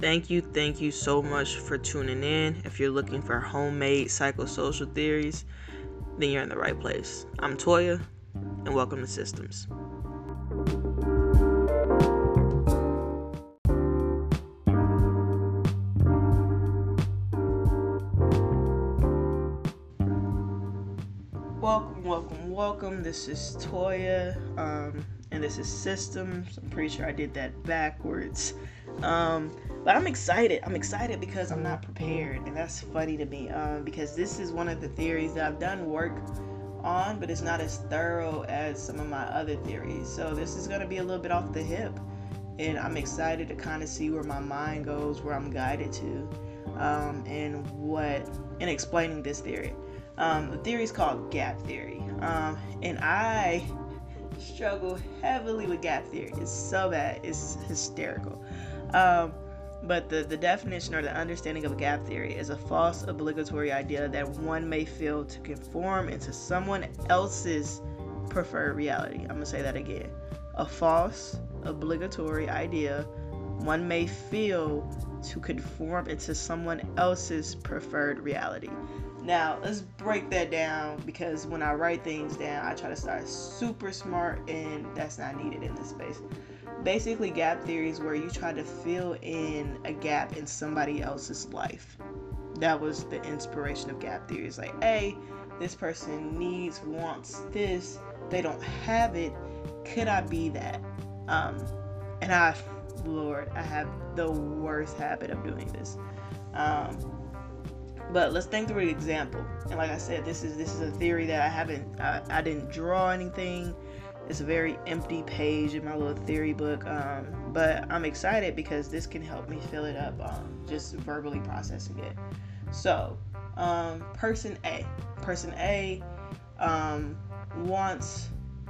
Thank you, thank you so much for tuning in. If you're looking for homemade psychosocial theories, then you're in the right place. I'm Toya, and welcome to Systems. Welcome, welcome, welcome. This is Toya, um, and this is Systems. I'm pretty sure I did that backwards. Um, but I'm excited. I'm excited because I'm not prepared, and that's funny to me um, because this is one of the theories that I've done work on, but it's not as thorough as some of my other theories. So this is going to be a little bit off the hip, and I'm excited to kind of see where my mind goes, where I'm guided to, um, and what in explaining this theory. Um, the theory is called gap theory, um, and I struggle heavily with gap theory. It's so bad, it's hysterical. Um, but the, the definition or the understanding of gap theory is a false obligatory idea that one may feel to conform into someone else's preferred reality. I'm going to say that again. A false obligatory idea one may feel to conform into someone else's preferred reality. Now, let's break that down because when I write things down, I try to start super smart, and that's not needed in this space. Basically gap theory is where you try to fill in a gap in somebody else's life. That was the inspiration of gap theory it's like hey this person needs wants this. They don't have it. Could i be that? Um and i lord i have the worst habit of doing this. Um but let's think through an example and like i said this is this is a theory that i haven't I, I didn't draw anything it's a very empty page in my little theory book, um, but I'm excited because this can help me fill it up, um, just verbally processing it. So, um, person A, person A um, wants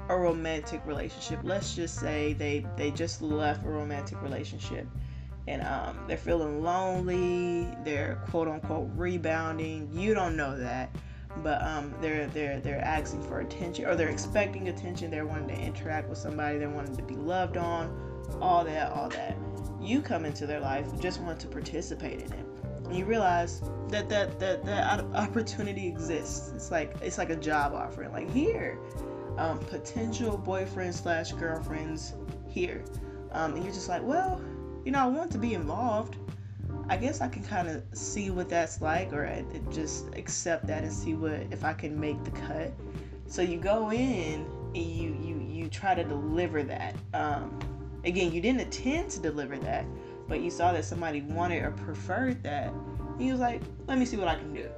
a romantic relationship. Let's just say they they just left a romantic relationship and um, they're feeling lonely. They're quote unquote rebounding. You don't know that but um, they're they're they're asking for attention or they're expecting attention. They're wanting to interact with somebody. They're wanting to be loved on, all that, all that. You come into their life, just want to participate in it, and you realize that that that that opportunity exists. It's like it's like a job offering. Like here, um, potential boyfriend slash girlfriends here, um, and you're just like, well, you know, I want to be involved I guess I can kind of see what that's like, or just accept that and see what if I can make the cut. So you go in and you you you try to deliver that. Um, again, you didn't intend to deliver that, but you saw that somebody wanted or preferred that. And was like, let me see what I can do.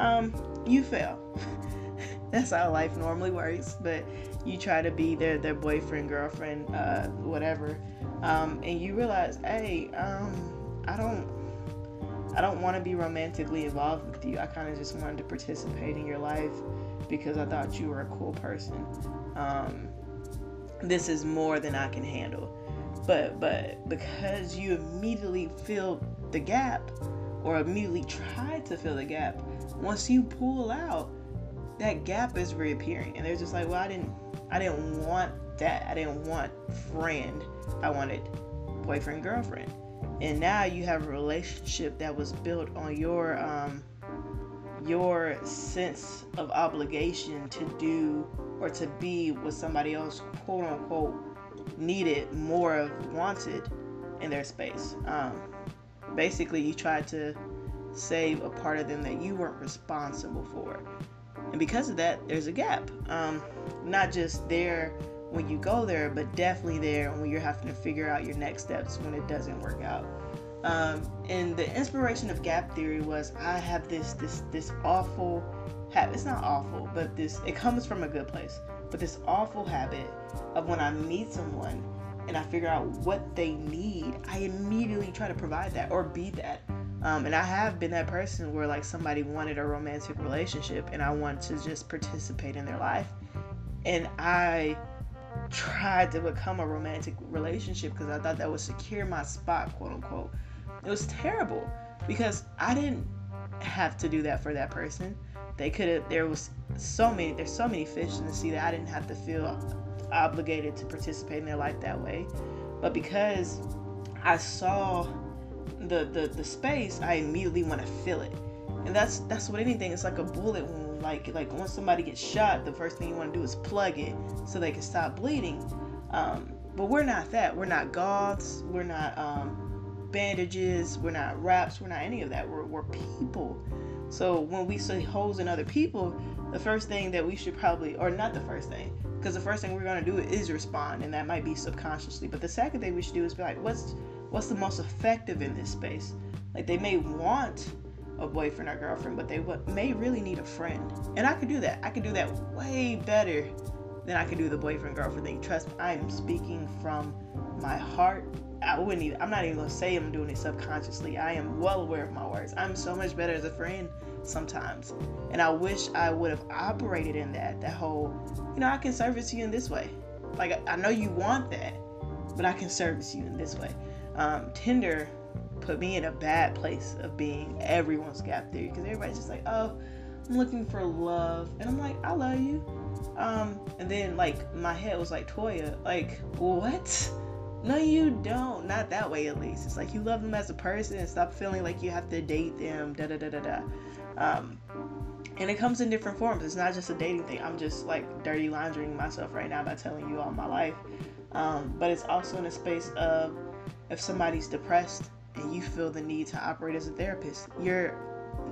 Um, you fail. that's how life normally works. But you try to be their their boyfriend, girlfriend, uh, whatever, um, and you realize, hey, um, I don't I don't want to be romantically involved with you. I kind of just wanted to participate in your life because I thought you were a cool person. Um, this is more than I can handle. But but because you immediately fill the gap or immediately try to fill the gap, once you pull out, that gap is reappearing. And they're just like, well, I didn't I didn't want that. I didn't want friend. I wanted boyfriend, girlfriend and now you have a relationship that was built on your um, your sense of obligation to do or to be what somebody else quote unquote needed more of wanted in their space um, basically you tried to save a part of them that you weren't responsible for and because of that there's a gap um, not just there when you go there, but definitely there when you're having to figure out your next steps when it doesn't work out. Um, and the inspiration of gap theory was I have this this this awful habit. It's not awful, but this it comes from a good place. But this awful habit of when I meet someone and I figure out what they need, I immediately try to provide that or be that. Um, and I have been that person where like somebody wanted a romantic relationship and I want to just participate in their life. And I tried to become a romantic relationship because I thought that would secure my spot, quote unquote. It was terrible because I didn't have to do that for that person. They could have. There was so many. There's so many fish in the sea that I didn't have to feel obligated to participate in their life that way. But because I saw the the, the space, I immediately want to fill it. And that's that's what anything. It's like a bullet wound. Like like once somebody gets shot, the first thing you want to do is plug it so they can stop bleeding. Um, but we're not that. We're not goths. We're not um, bandages. We're not wraps. We're not any of that. We're, we're people. So when we see holes in other people, the first thing that we should probably, or not the first thing, because the first thing we're gonna do is respond, and that might be subconsciously. But the second thing we should do is be like, what's what's the most effective in this space? Like they may want a boyfriend or girlfriend, but they may really need a friend, and I could do that. I could do that way better than I could do the boyfriend girlfriend thing. Trust me, I am speaking from my heart. I wouldn't even, I'm not even gonna say I'm doing it subconsciously. I am well aware of my words. I'm so much better as a friend sometimes. And I wish I would have operated in that, that whole, you know, I can service you in this way. Like, I know you want that, but I can service you in this way. Um, Tinder put me in a bad place of being everyone's gap theory because everybody's just like, oh, I'm looking for love. And I'm like, I love you. Um, and then like my head was like, Toya, like, what? No, you don't. Not that way, at least. It's like you love them as a person and stop feeling like you have to date them. Da da da da da. Um, and it comes in different forms. It's not just a dating thing. I'm just like dirty laundering myself right now by telling you all my life. Um, but it's also in a space of if somebody's depressed and you feel the need to operate as a therapist, you're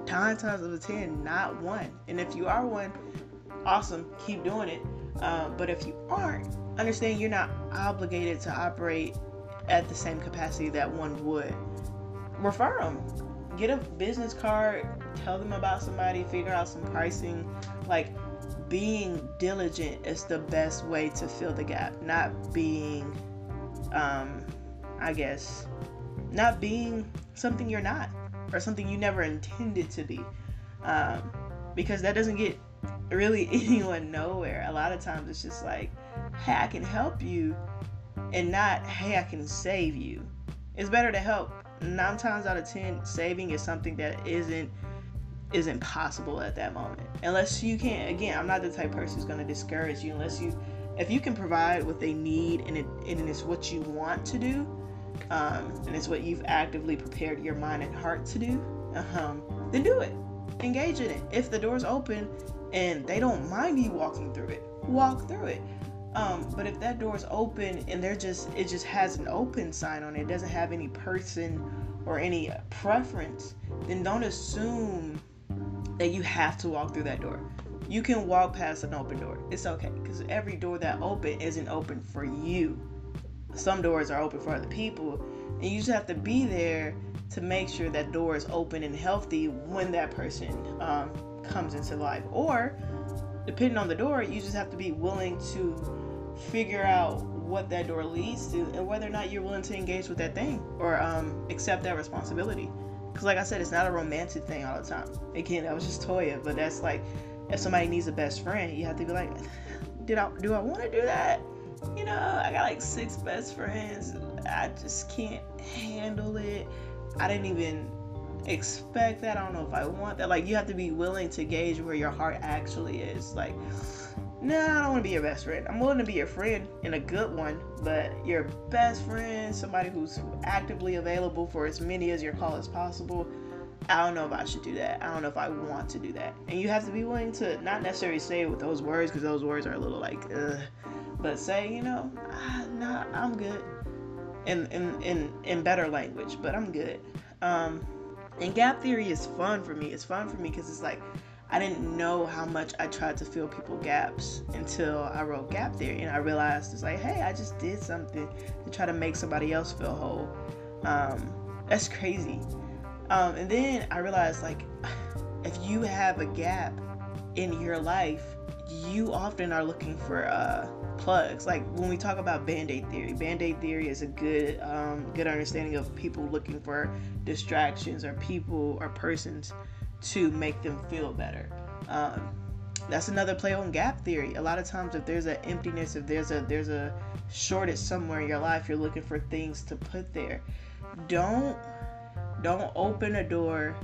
nine times out of ten not one. And if you are one, awesome, keep doing it. Uh, but if you aren't, understand you're not obligated to operate at the same capacity that one would. Refer them. Get a business card, tell them about somebody, figure out some pricing. Like, being diligent is the best way to fill the gap, not being, um, I guess, not being something you're not or something you never intended to be. Um, because that doesn't get really anyone nowhere. A lot of times it's just like, hey, I can help you, and not, hey, I can save you. It's better to help. Nine times out of ten, saving is something that isn't isn't possible at that moment. Unless you can again, I'm not the type person who's gonna discourage you unless you if you can provide what they need and it and it's what you want to do, um, and it's what you've actively prepared your mind and heart to do, um, then do it. Engage in it. If the door's open and they don't mind you walking through it, walk through it. Um, but if that door is open and they're just it just has an open sign on it, it doesn't have any person or any preference, then don't assume that you have to walk through that door. You can walk past an open door. It's okay because every door that open isn't open for you. Some doors are open for other people, and you just have to be there to make sure that door is open and healthy when that person um, comes into life. Or, depending on the door, you just have to be willing to figure out what that door leads to and whether or not you're willing to engage with that thing or um, accept that responsibility. Because, like I said, it's not a romantic thing all the time. Again, that was just Toya, but that's like if somebody needs a best friend, you have to be like, did I do I want to do that? You know, I got like six best friends. I just can't handle it. I didn't even expect that. I don't know if I want that. Like you have to be willing to gauge where your heart actually is. Like, no, nah, I don't want to be your best friend. I'm willing to be your friend and a good one, but your best friend, somebody who's actively available for as many as your call as possible. I don't know if I should do that. I don't know if I want to do that. And you have to be willing to not necessarily say it with those words because those words are a little like, ugh. But say, you know, ah, nah, I'm good. In, in in in better language, but I'm good. Um, and gap theory is fun for me. It's fun for me because it's like I didn't know how much I tried to fill people gaps until I wrote gap theory, and I realized it's like, hey, I just did something to try to make somebody else feel whole. Um, that's crazy. Um, and then I realized like, if you have a gap in your life, you often are looking for uh, plugs. Like when we talk about band-aid theory, band-aid theory is a good um, good understanding of people looking for distractions or people or persons to make them feel better. Um, that's another play on gap theory. A lot of times, if there's an emptiness, if there's a there's a shortage somewhere in your life, you're looking for things to put there. Don't don't open a door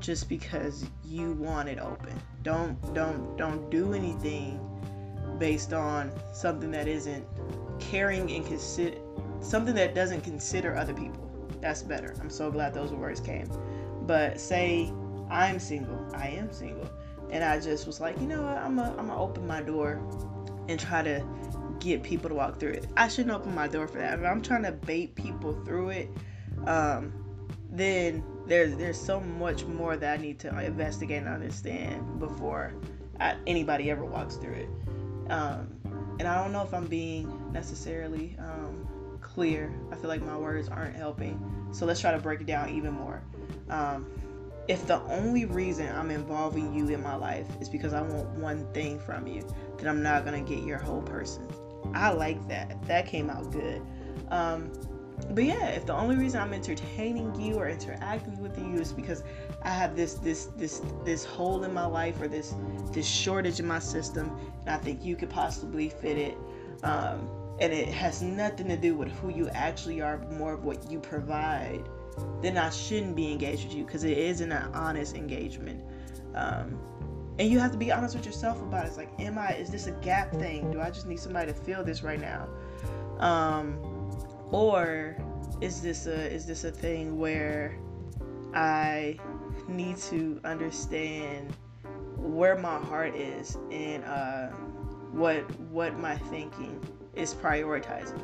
just because you want it open. Don't don't don't do anything based on something that isn't caring and consider something that doesn't consider other people. That's better. I'm so glad those words came. But say I'm single. I am single. And I just was like, you know what? I'm going to open my door and try to get people to walk through it. I shouldn't open my door for that. If I'm trying to bait people through it, um, then there's there's so much more that I need to investigate and understand before I, anybody ever walks through it. Um, and I don't know if I'm being necessarily um, clear. I feel like my words aren't helping. So let's try to break it down even more. Um, if the only reason I'm involving you in my life is because I want one thing from you, then I'm not gonna get your whole person. I like that. That came out good. Um, but yeah, if the only reason I'm entertaining you or interacting with you is because I have this this this this hole in my life or this this shortage in my system, and I think you could possibly fit it, um, and it has nothing to do with who you actually are, but more of what you provide, then I shouldn't be engaged with you because it isn't an honest engagement. Um, and you have to be honest with yourself about it. It's like, am I? Is this a gap thing? Do I just need somebody to feel this right now? Um, or is this a is this a thing where I need to understand where my heart is and uh, what what my thinking is prioritizing.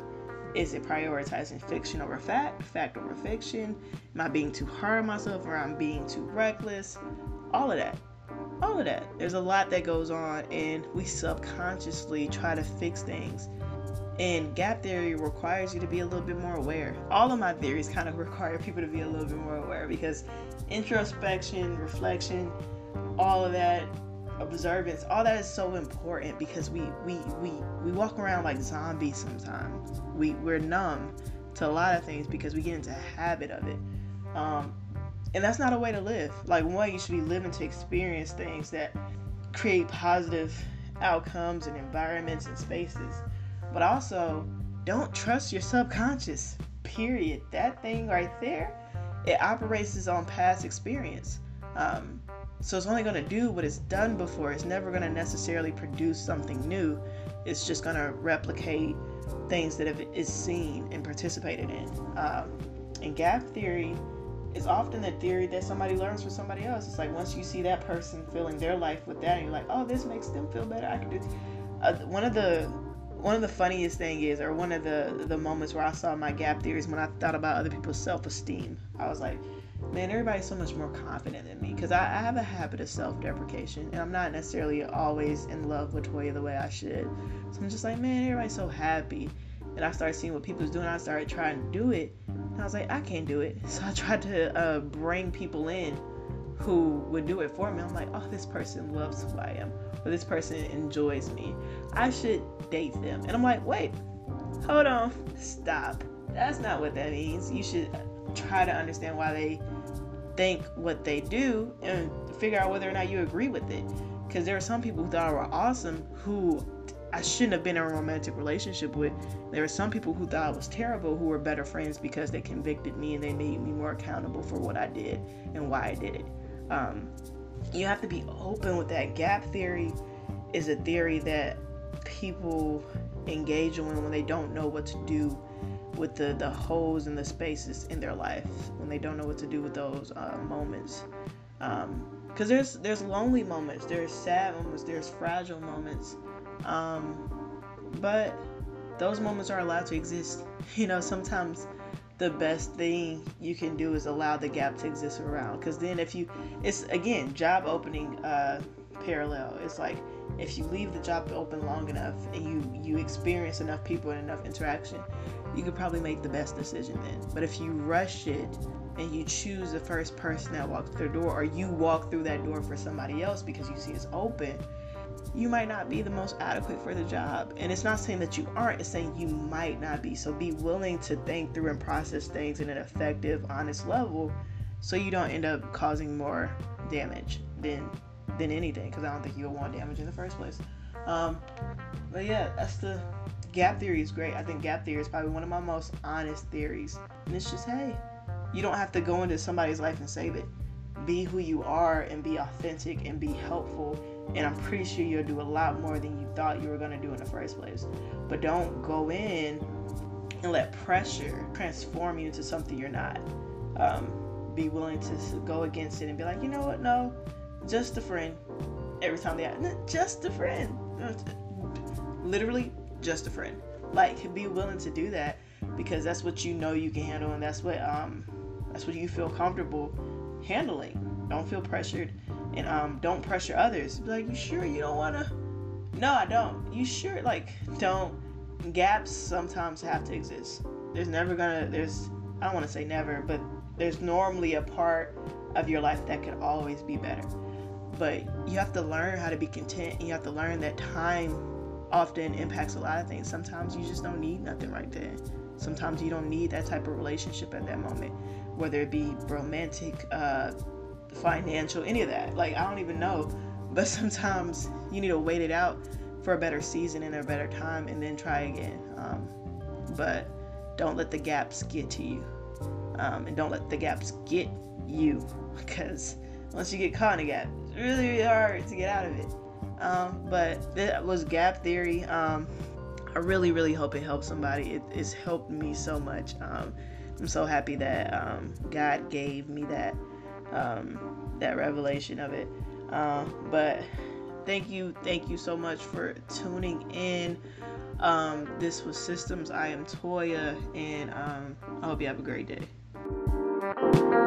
Is it prioritizing fiction over fact, fact over fiction? Am I being too hard on myself or I'm being too reckless? All of that. All of that. There's a lot that goes on and we subconsciously try to fix things and gap theory requires you to be a little bit more aware. All of my theories kind of require people to be a little bit more aware because introspection, reflection, all of that, observance, all that is so important because we we we we walk around like zombies sometimes. We we're numb to a lot of things because we get into a habit of it. Um, and that's not a way to live. Like one, you should be living to experience things that create positive outcomes and environments and spaces but also don't trust your subconscious. Period. That thing right there, it operates on past experience. Um, so it's only going to do what it's done before. It's never going to necessarily produce something new. It's just going to replicate things that it is seen and participated in. Um, and gap theory is often the theory that somebody learns from somebody else. It's like once you see that person filling their life with that, and you're like, oh, this makes them feel better. I can do. Uh, one of the one of the funniest thing is, or one of the the moments where I saw my gap theories when I thought about other people's self esteem. I was like, man, everybody's so much more confident than me because I, I, have a habit of self deprecation and I'm not necessarily always in love with Toya the way I should. So I'm just like, man, everybody's so happy. And I started seeing what people was doing. I started trying to do it. And I was like, I can't do it. So I tried to uh, bring people in who would do it for me. I'm like, oh, this person loves who I am, or this person enjoys me. I should date them. And I'm like, wait, hold on, stop. That's not what that means. You should try to understand why they think what they do and figure out whether or not you agree with it. Because there are some people who thought I were awesome who I shouldn't have been in a romantic relationship with. There are some people who thought I was terrible who were better friends because they convicted me and they made me more accountable for what I did and why I did it. Um, you have to be open with that. Gap theory is a theory that people engage in when they don't know what to do with the, the holes and the spaces in their life, when they don't know what to do with those uh, moments. Because um, there's there's lonely moments, there's sad moments, there's fragile moments, um, but those moments are allowed to exist. You know, sometimes the best thing you can do is allow the gap to exist around. Because then, if you, it's again job opening uh, parallel. It's like if you leave the job open long enough and you you experience enough people and enough interaction, you could probably make the best decision then. But if you rush it and you choose the first person that walks through the door, or you walk through that door for somebody else because you see it's open, you might not be the most adequate for the job. And it's not saying that you aren't, it's saying you might not be. So be willing to think through and process things in an effective, honest level so you don't end up causing more damage than than anything because I don't think you'll want damage in the first place. Um, but yeah, that's the gap theory is great. I think gap theory is probably one of my most honest theories. And it's just, hey, you don't have to go into somebody's life and save it. Be who you are and be authentic and be helpful. And I'm pretty sure you'll do a lot more than you thought you were going to do in the first place. But don't go in and let pressure transform you into something you're not. Um, be willing to go against it and be like, you know what? No, just a friend. Every time they ask, just a friend. Literally, just a friend. Like, be willing to do that because that's what you know you can handle, and that's what um, that's what you feel comfortable handling. Don't feel pressured, and um, don't pressure others. Be like, you sure you don't wanna? No, I don't. You sure? Like, don't. Gaps sometimes have to exist. There's never gonna. There's. I don't want to say never, but there's normally a part of your life that could always be better. But you have to learn how to be content. You have to learn that time often impacts a lot of things. Sometimes you just don't need nothing right then. Sometimes you don't need that type of relationship at that moment, whether it be romantic, uh, financial, any of that. Like, I don't even know. But sometimes you need to wait it out for a better season and a better time and then try again. Um, but don't let the gaps get to you um, and don't let the gaps get you because once you get caught in a gap, it's really, really hard to get out of it. Um, but that was gap theory. Um, I really, really hope it helps somebody. It, it's helped me so much. Um, I'm so happy that um, God gave me that um, that revelation of it. Uh, but thank you, thank you so much for tuning in. Um, this was Systems. I am Toya, and um, I hope you have a great day.